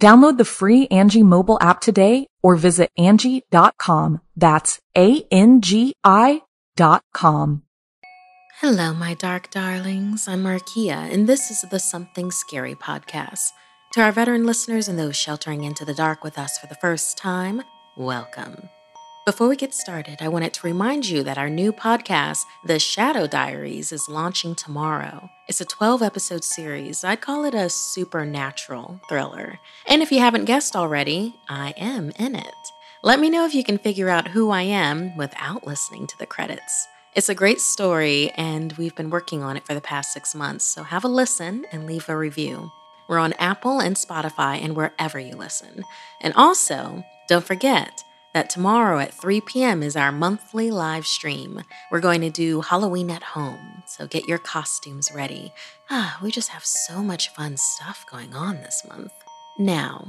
Download the free Angie mobile app today or visit Angie.com. That's A-N-G-I dot com. Hello, my dark darlings. I'm Markia, and this is the Something Scary podcast. To our veteran listeners and those sheltering into the dark with us for the first time, welcome. Before we get started, I wanted to remind you that our new podcast, The Shadow Diaries, is launching tomorrow. It's a 12 episode series. I'd call it a supernatural thriller. And if you haven't guessed already, I am in it. Let me know if you can figure out who I am without listening to the credits. It's a great story, and we've been working on it for the past six months, so have a listen and leave a review. We're on Apple and Spotify and wherever you listen. And also, don't forget, that tomorrow at 3 p.m. is our monthly live stream. We're going to do Halloween at home, so get your costumes ready. Ah, we just have so much fun stuff going on this month. Now,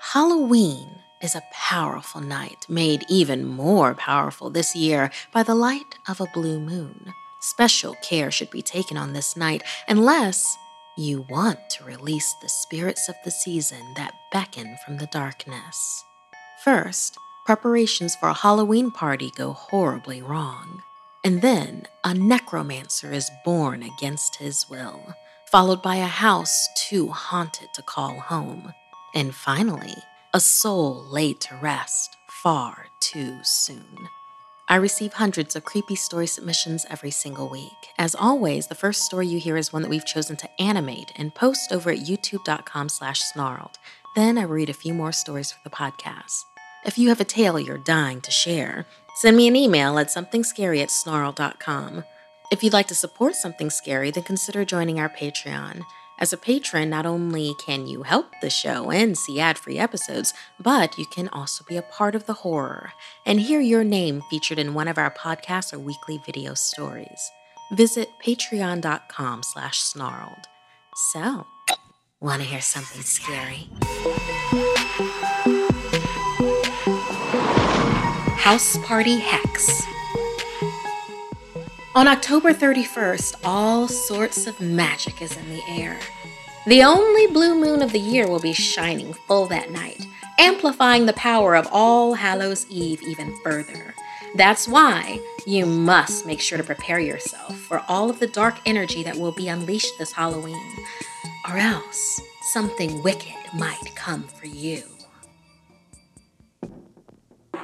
Halloween is a powerful night, made even more powerful this year by the light of a blue moon. Special care should be taken on this night unless you want to release the spirits of the season that beckon from the darkness. First, preparations for a Halloween party go horribly wrong. And then a necromancer is born against his will, followed by a house too haunted to call home. And finally, a soul laid to rest far too soon. I receive hundreds of creepy story submissions every single week. As always, the first story you hear is one that we've chosen to animate and post over at youtube.com slash snarled. Then I read a few more stories for the podcast. If you have a tale you're dying to share, send me an email at somethingscary. If you'd like to support Something Scary, then consider joining our Patreon. As a patron, not only can you help the show and see ad free episodes, but you can also be a part of the horror and hear your name featured in one of our podcasts or weekly video stories. Visit patreon.com slash snarled. So, want to hear something scary? House Party Hex. On October 31st, all sorts of magic is in the air. The only blue moon of the year will be shining full that night, amplifying the power of All Hallows Eve even further. That's why you must make sure to prepare yourself for all of the dark energy that will be unleashed this Halloween, or else something wicked might come for you.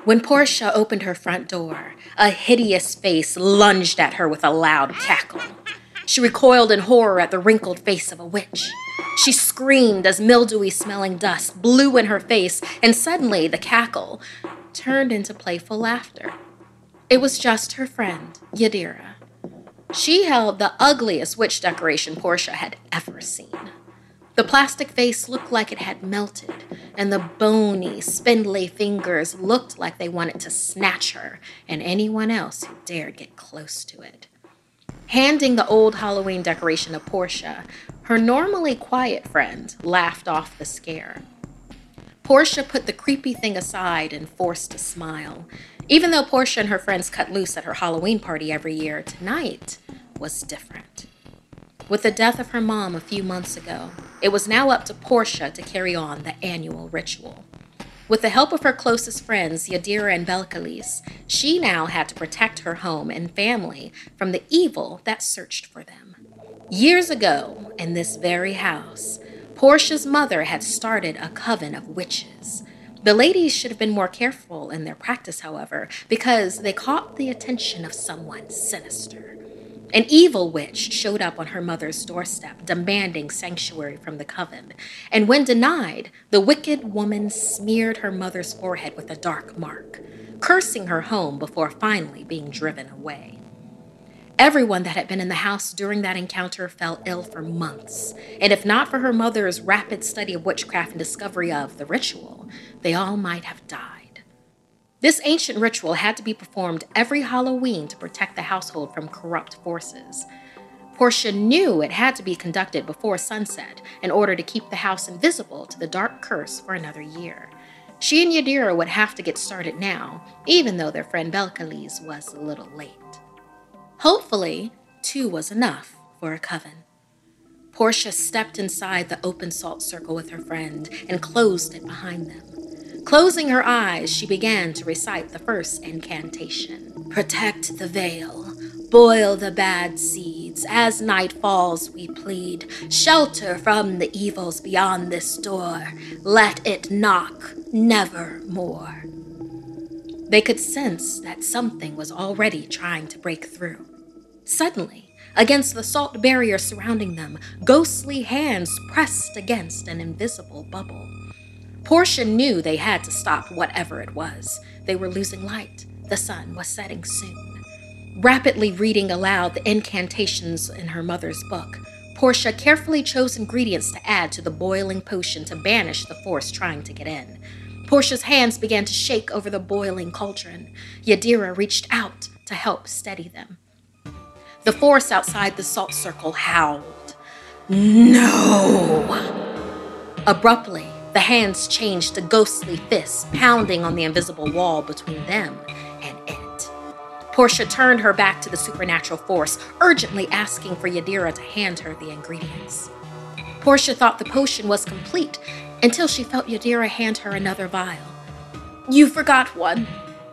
When Portia opened her front door, a hideous face lunged at her with a loud cackle. She recoiled in horror at the wrinkled face of a witch. She screamed as mildewy smelling dust blew in her face, and suddenly the cackle turned into playful laughter. It was just her friend, Yadira. She held the ugliest witch decoration Portia had ever seen. The plastic face looked like it had melted, and the bony, spindly fingers looked like they wanted to snatch her and anyone else who dared get close to it. Handing the old Halloween decoration to Portia, her normally quiet friend laughed off the scare. Portia put the creepy thing aside and forced a smile. Even though Portia and her friends cut loose at her Halloween party every year, tonight was different. With the death of her mom a few months ago, it was now up to Portia to carry on the annual ritual. With the help of her closest friends, Yadira and Belcalis, she now had to protect her home and family from the evil that searched for them. Years ago, in this very house, Portia's mother had started a coven of witches. The ladies should have been more careful in their practice, however, because they caught the attention of someone sinister. An evil witch showed up on her mother's doorstep, demanding sanctuary from the coven. And when denied, the wicked woman smeared her mother's forehead with a dark mark, cursing her home before finally being driven away. Everyone that had been in the house during that encounter fell ill for months, and if not for her mother's rapid study of witchcraft and discovery of the ritual, they all might have died. This ancient ritual had to be performed every Halloween to protect the household from corrupt forces. Portia knew it had to be conducted before sunset in order to keep the house invisible to the dark curse for another year. She and Yadira would have to get started now, even though their friend Belcalis was a little late. Hopefully, two was enough for a coven. Portia stepped inside the open salt circle with her friend and closed it behind them. Closing her eyes, she began to recite the first incantation Protect the veil, boil the bad seeds. As night falls, we plead. Shelter from the evils beyond this door. Let it knock never more. They could sense that something was already trying to break through. Suddenly, against the salt barrier surrounding them, ghostly hands pressed against an invisible bubble. Portia knew they had to stop whatever it was. They were losing light. The sun was setting soon. Rapidly reading aloud the incantations in her mother's book, Portia carefully chose ingredients to add to the boiling potion to banish the force trying to get in. Portia's hands began to shake over the boiling cauldron. Yadira reached out to help steady them. The force outside the salt circle howled. No! Abruptly, the hands changed to ghostly fists pounding on the invisible wall between them and it. Portia turned her back to the supernatural force, urgently asking for Yadira to hand her the ingredients. Portia thought the potion was complete until she felt Yadira hand her another vial. You forgot one.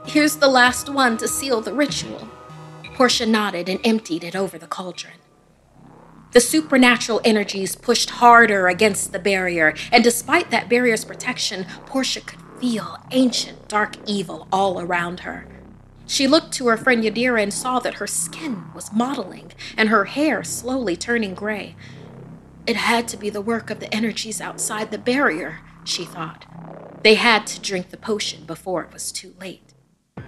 Here's the last one to seal the ritual. Portia nodded and emptied it over the cauldron. The supernatural energies pushed harder against the barrier, and despite that barrier's protection, Portia could feel ancient dark evil all around her. She looked to her friend Yadira and saw that her skin was mottling and her hair slowly turning gray. It had to be the work of the energies outside the barrier, she thought. They had to drink the potion before it was too late.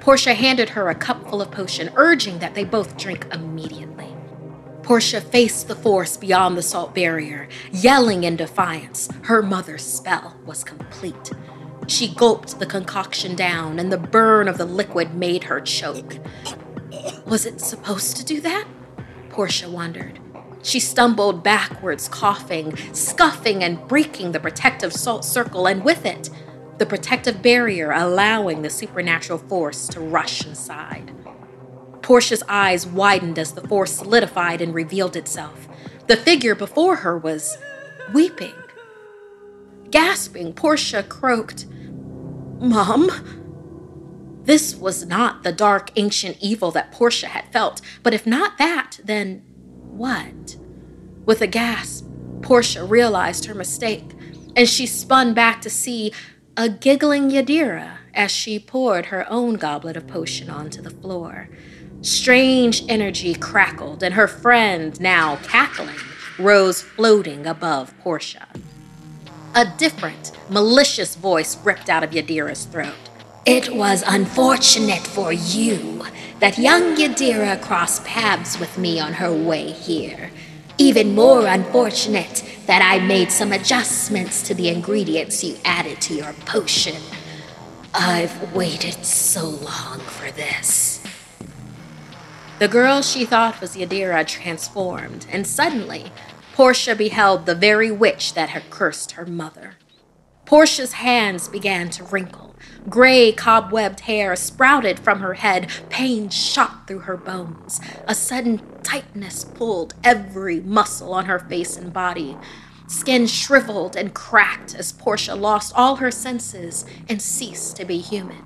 Portia handed her a cupful of potion, urging that they both drink immediately. Portia faced the force beyond the salt barrier, yelling in defiance. Her mother's spell was complete. She gulped the concoction down, and the burn of the liquid made her choke. Was it supposed to do that? Portia wondered. She stumbled backwards, coughing, scuffing, and breaking the protective salt circle, and with it, the protective barrier allowing the supernatural force to rush inside. Portia's eyes widened as the force solidified and revealed itself. The figure before her was weeping. Gasping, Portia croaked, Mom? This was not the dark ancient evil that Portia had felt, but if not that, then what? With a gasp, Portia realized her mistake, and she spun back to see a giggling Yadira as she poured her own goblet of potion onto the floor. Strange energy crackled, and her friend, now cackling, rose floating above Portia. A different, malicious voice ripped out of Yadira's throat. It was unfortunate for you that young Yadira crossed paths with me on her way here. Even more unfortunate that I made some adjustments to the ingredients you added to your potion. I've waited so long for this. The girl she thought was Yadira transformed, and suddenly, Portia beheld the very witch that had cursed her mother. Portia's hands began to wrinkle. Gray, cobwebbed hair sprouted from her head. Pain shot through her bones. A sudden tightness pulled every muscle on her face and body. Skin shriveled and cracked as Portia lost all her senses and ceased to be human.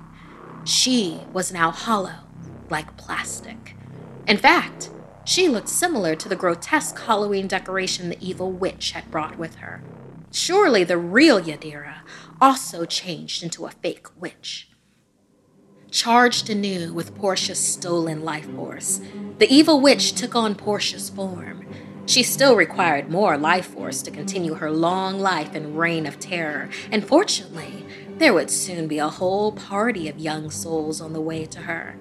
She was now hollow, like plastic. In fact, she looked similar to the grotesque Halloween decoration the evil witch had brought with her. Surely the real Yadira also changed into a fake witch. Charged anew with Portia's stolen life force, the evil witch took on Portia's form. She still required more life force to continue her long life and reign of terror, and fortunately, there would soon be a whole party of young souls on the way to her.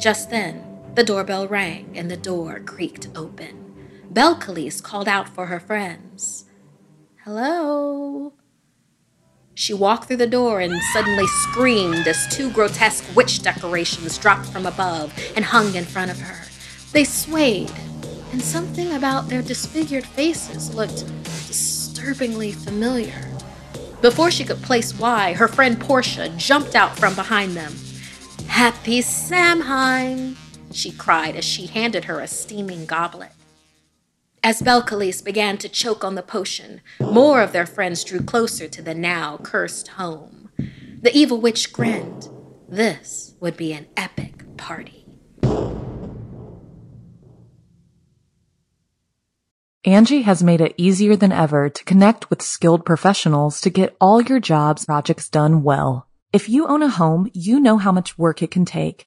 Just then, the doorbell rang and the door creaked open. Belcalis called out for her friends. Hello? She walked through the door and suddenly screamed as two grotesque witch decorations dropped from above and hung in front of her. They swayed, and something about their disfigured faces looked disturbingly familiar. Before she could place why, her friend Portia jumped out from behind them. Happy Samhain, she cried as she handed her a steaming goblet. As Belcalis began to choke on the potion, more of their friends drew closer to the now cursed home. The evil witch grinned. This would be an epic party. Angie has made it easier than ever to connect with skilled professionals to get all your jobs projects done well. If you own a home, you know how much work it can take,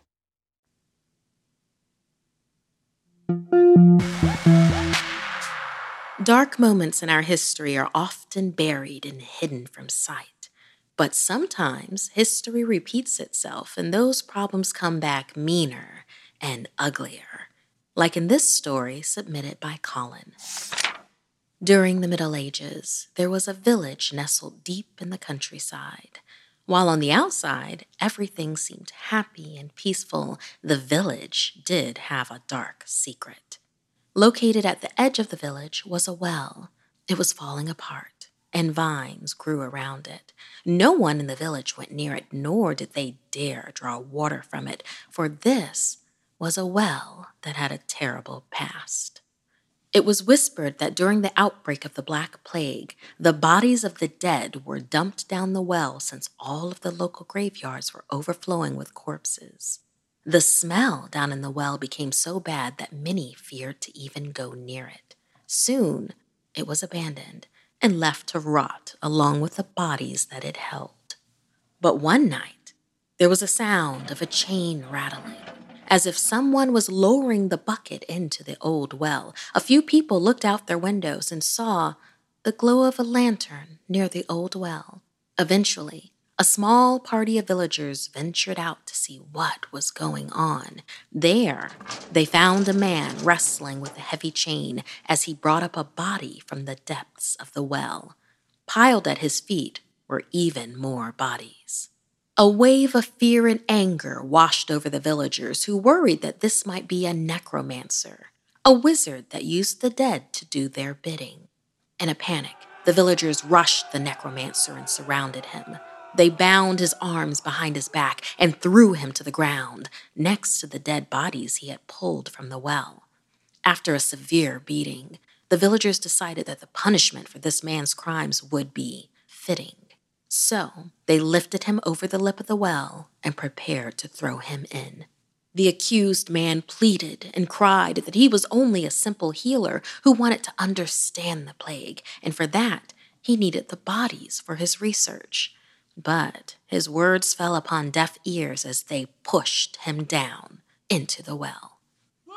Dark moments in our history are often buried and hidden from sight. But sometimes history repeats itself and those problems come back meaner and uglier, like in this story submitted by Colin. During the Middle Ages, there was a village nestled deep in the countryside. While on the outside, everything seemed happy and peaceful, the village did have a dark secret. Located at the edge of the village was a well. It was falling apart and vines grew around it. No one in the village went near it, nor did they dare draw water from it, for this was a well that had a terrible past. It was whispered that during the outbreak of the Black Plague, the bodies of the dead were dumped down the well since all of the local graveyards were overflowing with corpses. The smell down in the well became so bad that many feared to even go near it. Soon, it was abandoned, and left to rot along with the bodies that it held. But one night, there was a sound of a chain rattling, as if someone was lowering the bucket into the old well. A few people looked out their windows and saw the glow of a lantern near the old well. Eventually, a small party of villagers ventured out to see what was going on. There, they found a man wrestling with a heavy chain as he brought up a body from the depths of the well. Piled at his feet were even more bodies. A wave of fear and anger washed over the villagers who worried that this might be a necromancer, a wizard that used the dead to do their bidding. In a panic, the villagers rushed the necromancer and surrounded him. They bound his arms behind his back and threw him to the ground, next to the dead bodies he had pulled from the well. After a severe beating, the villagers decided that the punishment for this man's crimes would be fitting. So they lifted him over the lip of the well and prepared to throw him in. The accused man pleaded and cried that he was only a simple healer who wanted to understand the plague, and for that he needed the bodies for his research. But his words fell upon deaf ears as they pushed him down into the well.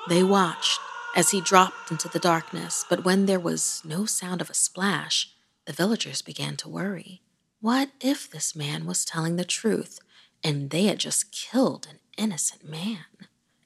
They watched as he dropped into the darkness, but when there was no sound of a splash, the villagers began to worry. What if this man was telling the truth and they had just killed an innocent man?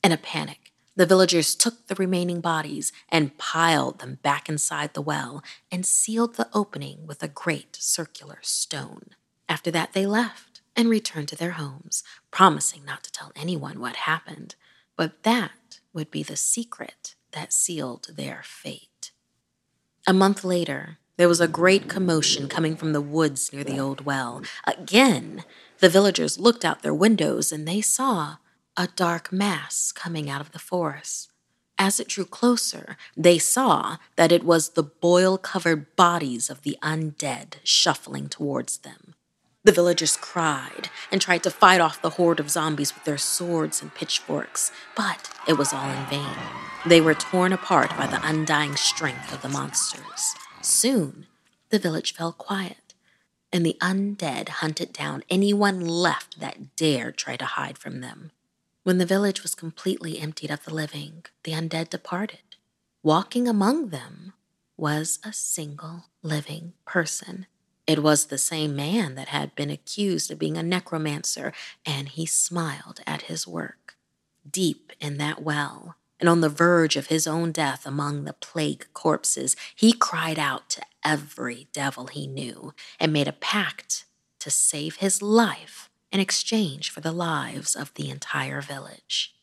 In a panic, the villagers took the remaining bodies and piled them back inside the well and sealed the opening with a great circular stone. After that, they left and returned to their homes, promising not to tell anyone what happened. But that would be the secret that sealed their fate. A month later, there was a great commotion coming from the woods near the old well. Again, the villagers looked out their windows and they saw a dark mass coming out of the forest. As it drew closer, they saw that it was the boil covered bodies of the undead shuffling towards them. The villagers cried and tried to fight off the horde of zombies with their swords and pitchforks, but it was all in vain. They were torn apart by the undying strength of the monsters. Soon, the village fell quiet, and the undead hunted down anyone left that dared try to hide from them. When the village was completely emptied of the living, the undead departed. Walking among them was a single living person it was the same man that had been accused of being a necromancer, and he smiled at his work. Deep in that well, and on the verge of his own death among the plague corpses, he cried out to every devil he knew and made a pact to save his life in exchange for the lives of the entire village.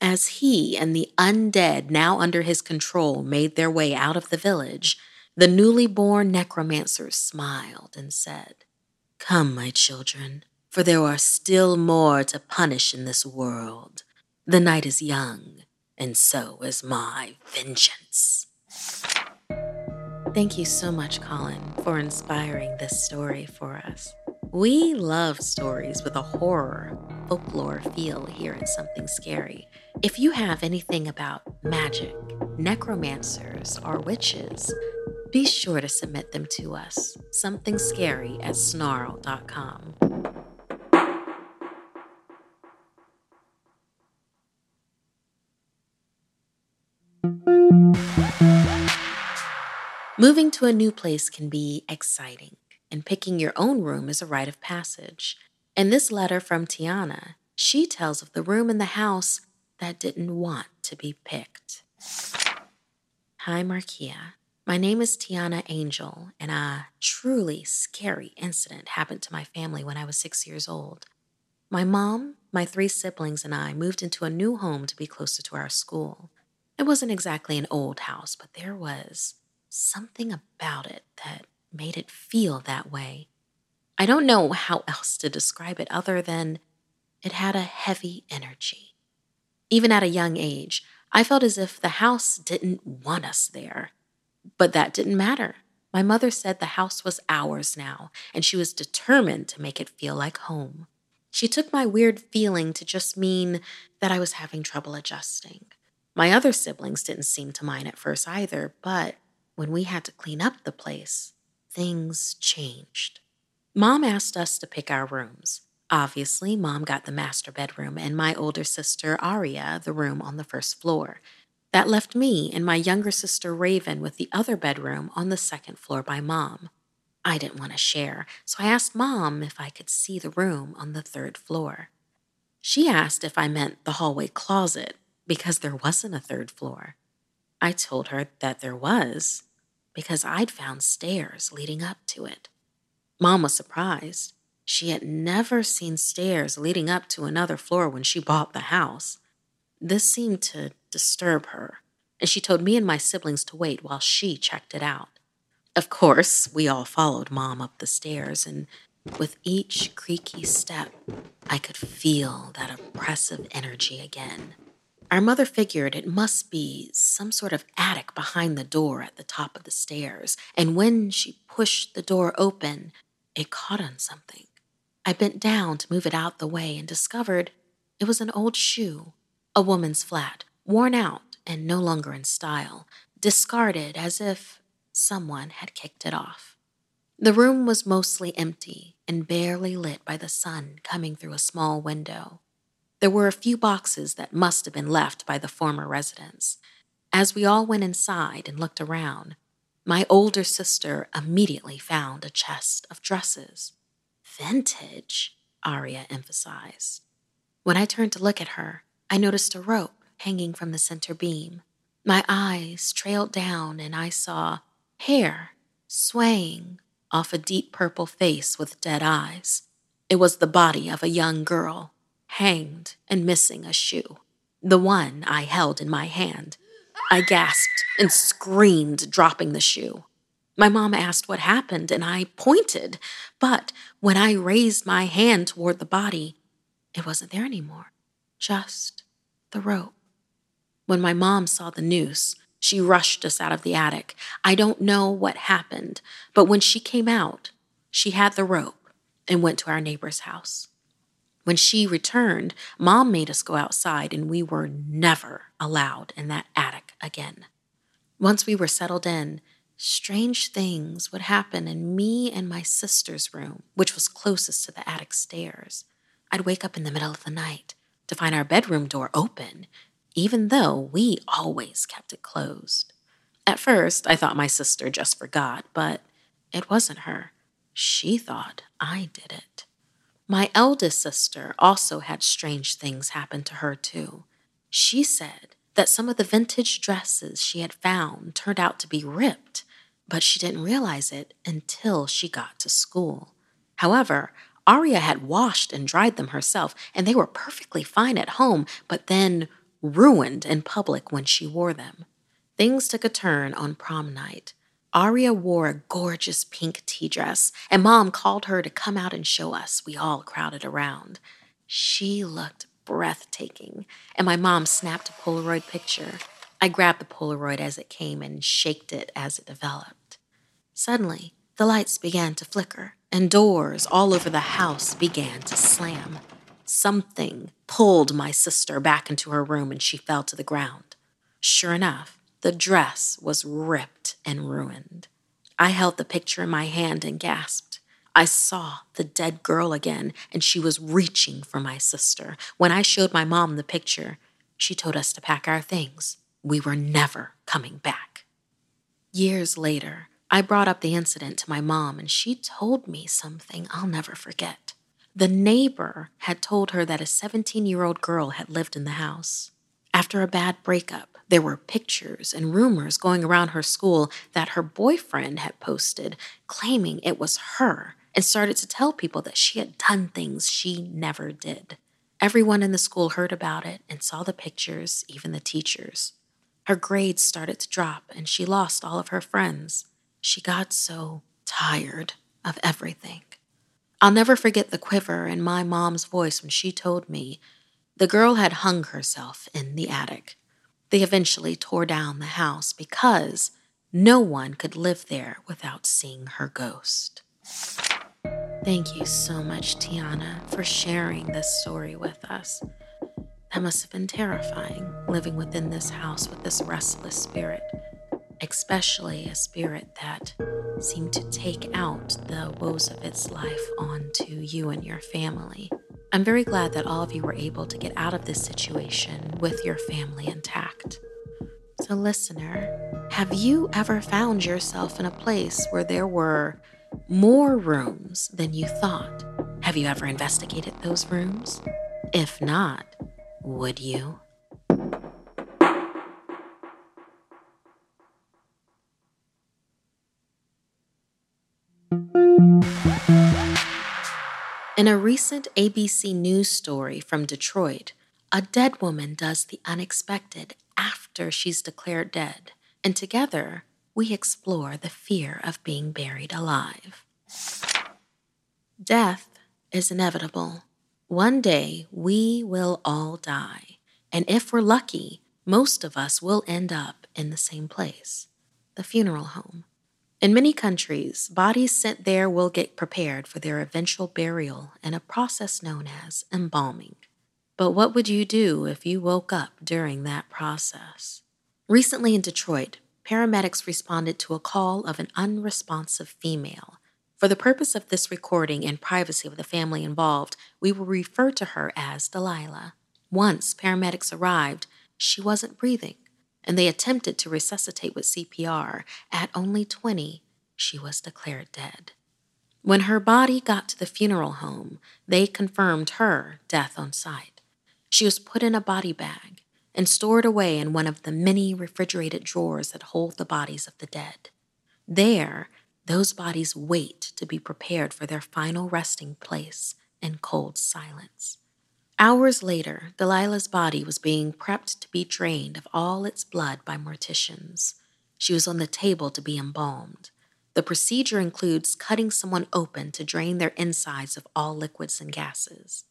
As he and the undead now under his control made their way out of the village, the newly born necromancer smiled and said, Come, my children, for there are still more to punish in this world. The night is young, and so is my vengeance. Thank you so much, Colin, for inspiring this story for us. We love stories with a horror, folklore feel here in Something Scary. If you have anything about magic, necromancers, or witches, be sure to submit them to us. Something scary at snarl.com. Moving to a new place can be exciting, and picking your own room is a rite of passage. In this letter from Tiana, she tells of the room in the house that didn't want to be picked. Hi, Markia. My name is Tiana Angel, and a truly scary incident happened to my family when I was six years old. My mom, my three siblings, and I moved into a new home to be closer to our school. It wasn't exactly an old house, but there was something about it that made it feel that way. I don't know how else to describe it other than it had a heavy energy. Even at a young age, I felt as if the house didn't want us there. But that didn't matter. My mother said the house was ours now, and she was determined to make it feel like home. She took my weird feeling to just mean that I was having trouble adjusting. My other siblings didn't seem to mind at first either, but when we had to clean up the place, things changed. Mom asked us to pick our rooms. Obviously, mom got the master bedroom, and my older sister, Aria, the room on the first floor. That left me and my younger sister Raven with the other bedroom on the second floor by mom. I didn't want to share, so I asked mom if I could see the room on the third floor. She asked if I meant the hallway closet because there wasn't a third floor. I told her that there was because I'd found stairs leading up to it. Mom was surprised. She had never seen stairs leading up to another floor when she bought the house. This seemed to disturb her, and she told me and my siblings to wait while she checked it out. Of course, we all followed Mom up the stairs, and with each creaky step, I could feel that oppressive energy again. Our mother figured it must be some sort of attic behind the door at the top of the stairs, and when she pushed the door open, it caught on something. I bent down to move it out the way and discovered it was an old shoe A woman's flat, worn out and no longer in style, discarded as if someone had kicked it off. The room was mostly empty and barely lit by the sun coming through a small window. There were a few boxes that must have been left by the former residents. As we all went inside and looked around, my older sister immediately found a chest of dresses. Vintage, Aria emphasized. When I turned to look at her, I noticed a rope hanging from the center beam. My eyes trailed down and I saw hair swaying off a deep purple face with dead eyes. It was the body of a young girl, hanged and missing a shoe, the one I held in my hand. I gasped and screamed, dropping the shoe. My mom asked what happened, and I pointed, but when I raised my hand toward the body, it wasn't there anymore, just the rope. When my mom saw the noose, she rushed us out of the attic. I don't know what happened, but when she came out, she had the rope and went to our neighbor's house. When she returned, mom made us go outside, and we were never allowed in that attic again. Once we were settled in, strange things would happen in me and my sister's room, which was closest to the attic stairs. I'd wake up in the middle of the night to find our bedroom door open even though we always kept it closed. At first, I thought my sister just forgot, but it wasn't her. She thought I did it. My eldest sister also had strange things happen to her, too. She said that some of the vintage dresses she had found turned out to be ripped, but she didn't realize it until she got to school. However, Aria had washed and dried them herself, and they were perfectly fine at home, but then ruined in public when she wore them. Things took a turn on prom night. Aria wore a gorgeous pink tea dress, and mom called her to come out and show us. We all crowded around. She looked breathtaking, and my mom snapped a Polaroid picture. I grabbed the Polaroid as it came and shaked it as it developed. Suddenly, the lights began to flicker, and doors all over the house began to slam. Something pulled my sister back into her room and she fell to the ground. Sure enough, the dress was ripped and ruined. I held the picture in my hand and gasped. I saw the dead girl again, and she was reaching for my sister. When I showed my mom the picture, she told us to pack our things. We were never coming back. Years later, I brought up the incident to my mom, and she told me something I'll never forget. The neighbor had told her that a 17 year old girl had lived in the house. After a bad breakup, there were pictures and rumors going around her school that her boyfriend had posted, claiming it was her, and started to tell people that she had done things she never did. Everyone in the school heard about it and saw the pictures, even the teachers. Her grades started to drop and she lost all of her friends. She got so tired of everything. I'll never forget the quiver in my mom's voice when she told me the girl had hung herself in the attic. They eventually tore down the house because no one could live there without seeing her ghost. Thank you so much, Tiana, for sharing this story with us. That must have been terrifying living within this house with this restless spirit especially a spirit that seemed to take out the woes of its life onto you and your family. I'm very glad that all of you were able to get out of this situation with your family intact. So, listener, have you ever found yourself in a place where there were more rooms than you thought? Have you ever investigated those rooms? If not, would you? In a recent ABC News story from Detroit, a dead woman does the unexpected after she's declared dead, and together we explore the fear of being buried alive. Death is inevitable. One day we will all die, and if we're lucky, most of us will end up in the same place the funeral home. In many countries, bodies sent there will get prepared for their eventual burial in a process known as embalming. But what would you do if you woke up during that process? Recently in Detroit, paramedics responded to a call of an unresponsive female. For the purpose of this recording and privacy of the family involved, we will refer to her as Delilah. Once paramedics arrived, she wasn't breathing, and they attempted to resuscitate with CPR. At only 20, she was declared dead. When her body got to the funeral home, they confirmed her death on site. She was put in a body bag and stored away in one of the many refrigerated drawers that hold the bodies of the dead. There, those bodies wait to be prepared for their final resting place in cold silence. Hours later, Delilah's body was being prepped to be drained of all its blood by morticians. She was on the table to be embalmed. The procedure includes cutting someone open to drain their insides of all liquids and gases.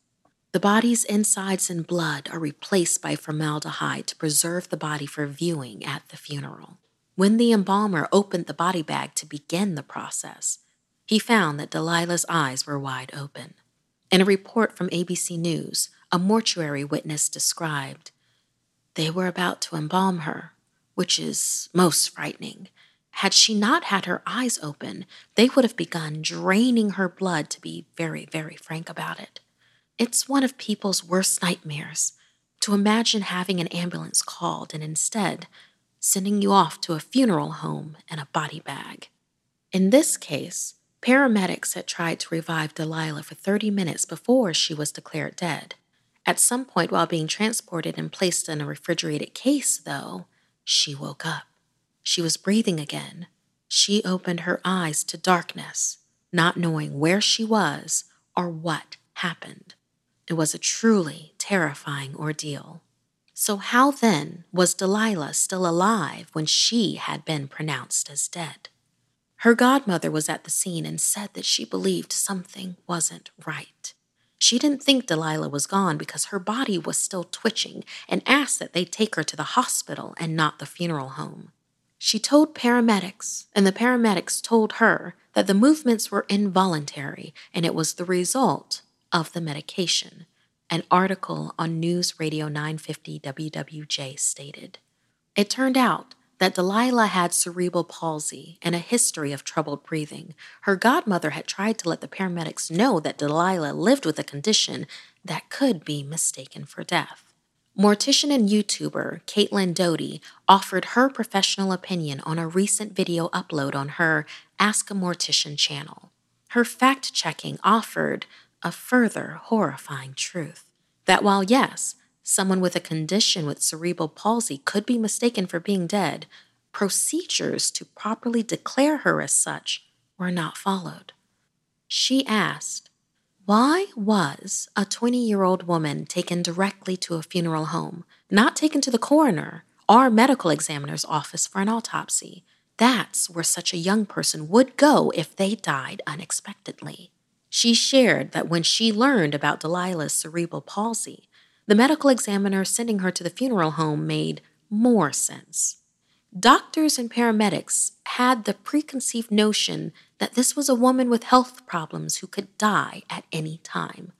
The body's insides and blood are replaced by formaldehyde to preserve the body for viewing at the funeral. When the embalmer opened the body bag to begin the process, he found that Delilah's eyes were wide open. In a report from ABC News, a mortuary witness described they were about to embalm her, which is most frightening. Had she not had her eyes open, they would have begun draining her blood, to be very, very frank about it. It's one of people's worst nightmares to imagine having an ambulance called and instead sending you off to a funeral home in a body bag. In this case, Paramedics had tried to revive Delilah for 30 minutes before she was declared dead. At some point while being transported and placed in a refrigerated case, though, she woke up. She was breathing again. She opened her eyes to darkness, not knowing where she was or what happened. It was a truly terrifying ordeal. So, how then was Delilah still alive when she had been pronounced as dead? Her godmother was at the scene and said that she believed something wasn't right. She didn't think Delilah was gone because her body was still twitching and asked that they take her to the hospital and not the funeral home. She told paramedics, and the paramedics told her that the movements were involuntary and it was the result of the medication. An article on News Radio 950 WWJ stated. It turned out that Delilah had cerebral palsy and a history of troubled breathing. Her godmother had tried to let the paramedics know that Delilah lived with a condition that could be mistaken for death. Mortician and YouTuber Caitlin Doughty offered her professional opinion on a recent video upload on her Ask a Mortician channel. Her fact checking offered a further horrifying truth that while, yes, Someone with a condition with cerebral palsy could be mistaken for being dead. Procedures to properly declare her as such were not followed. She asked, Why was a 20 year old woman taken directly to a funeral home, not taken to the coroner or medical examiner's office for an autopsy? That's where such a young person would go if they died unexpectedly. She shared that when she learned about Delilah's cerebral palsy, the medical examiner sending her to the funeral home made more sense. Doctors and paramedics had the preconceived notion that this was a woman with health problems who could die at any time.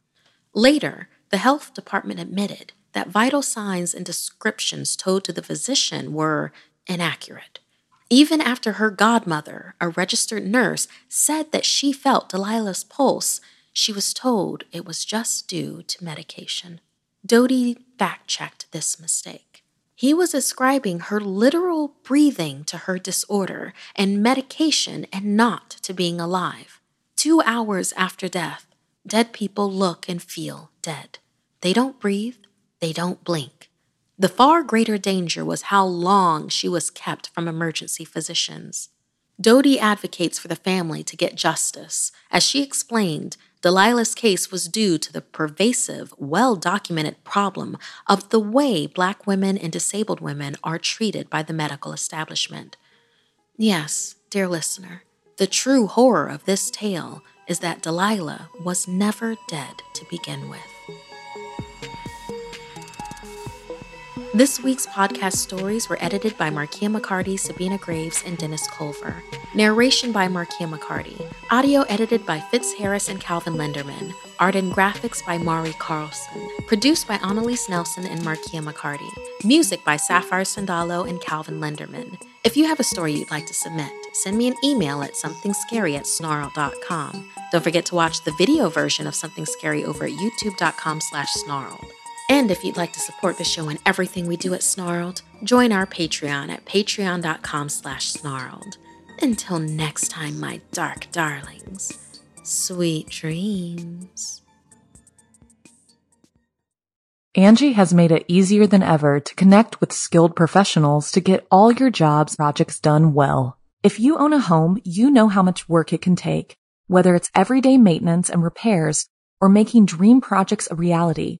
Later, the health department admitted that vital signs and descriptions told to the physician were inaccurate. Even after her godmother, a registered nurse, said that she felt Delilah's pulse, she was told it was just due to medication. Doughty fact checked this mistake. He was ascribing her literal breathing to her disorder and medication and not to being alive. Two hours after death, dead people look and feel dead. They don't breathe, they don't blink. The far greater danger was how long she was kept from emergency physicians. Doughty advocates for the family to get justice. As she explained, Delilah's case was due to the pervasive, well documented problem of the way Black women and disabled women are treated by the medical establishment. Yes, dear listener, the true horror of this tale is that Delilah was never dead to begin with. This week's podcast stories were edited by Markia McCarty, Sabina Graves, and Dennis Culver. Narration by Markia McCarty. Audio edited by Fitz Harris and Calvin Lenderman. Art and graphics by Mari Carlson. Produced by Annalise Nelson and Markia McCarty. Music by Sapphire Sandalo and Calvin Lenderman. If you have a story you'd like to submit, send me an email at somethingscary at snarl.com. Don't forget to watch the video version of Something Scary over at youtube.com slash snarled. And if you'd like to support the show and everything we do at Snarled, join our Patreon at patreon.com slash snarled. Until next time, my dark darlings, sweet dreams. Angie has made it easier than ever to connect with skilled professionals to get all your jobs projects done well. If you own a home, you know how much work it can take, whether it's everyday maintenance and repairs or making dream projects a reality.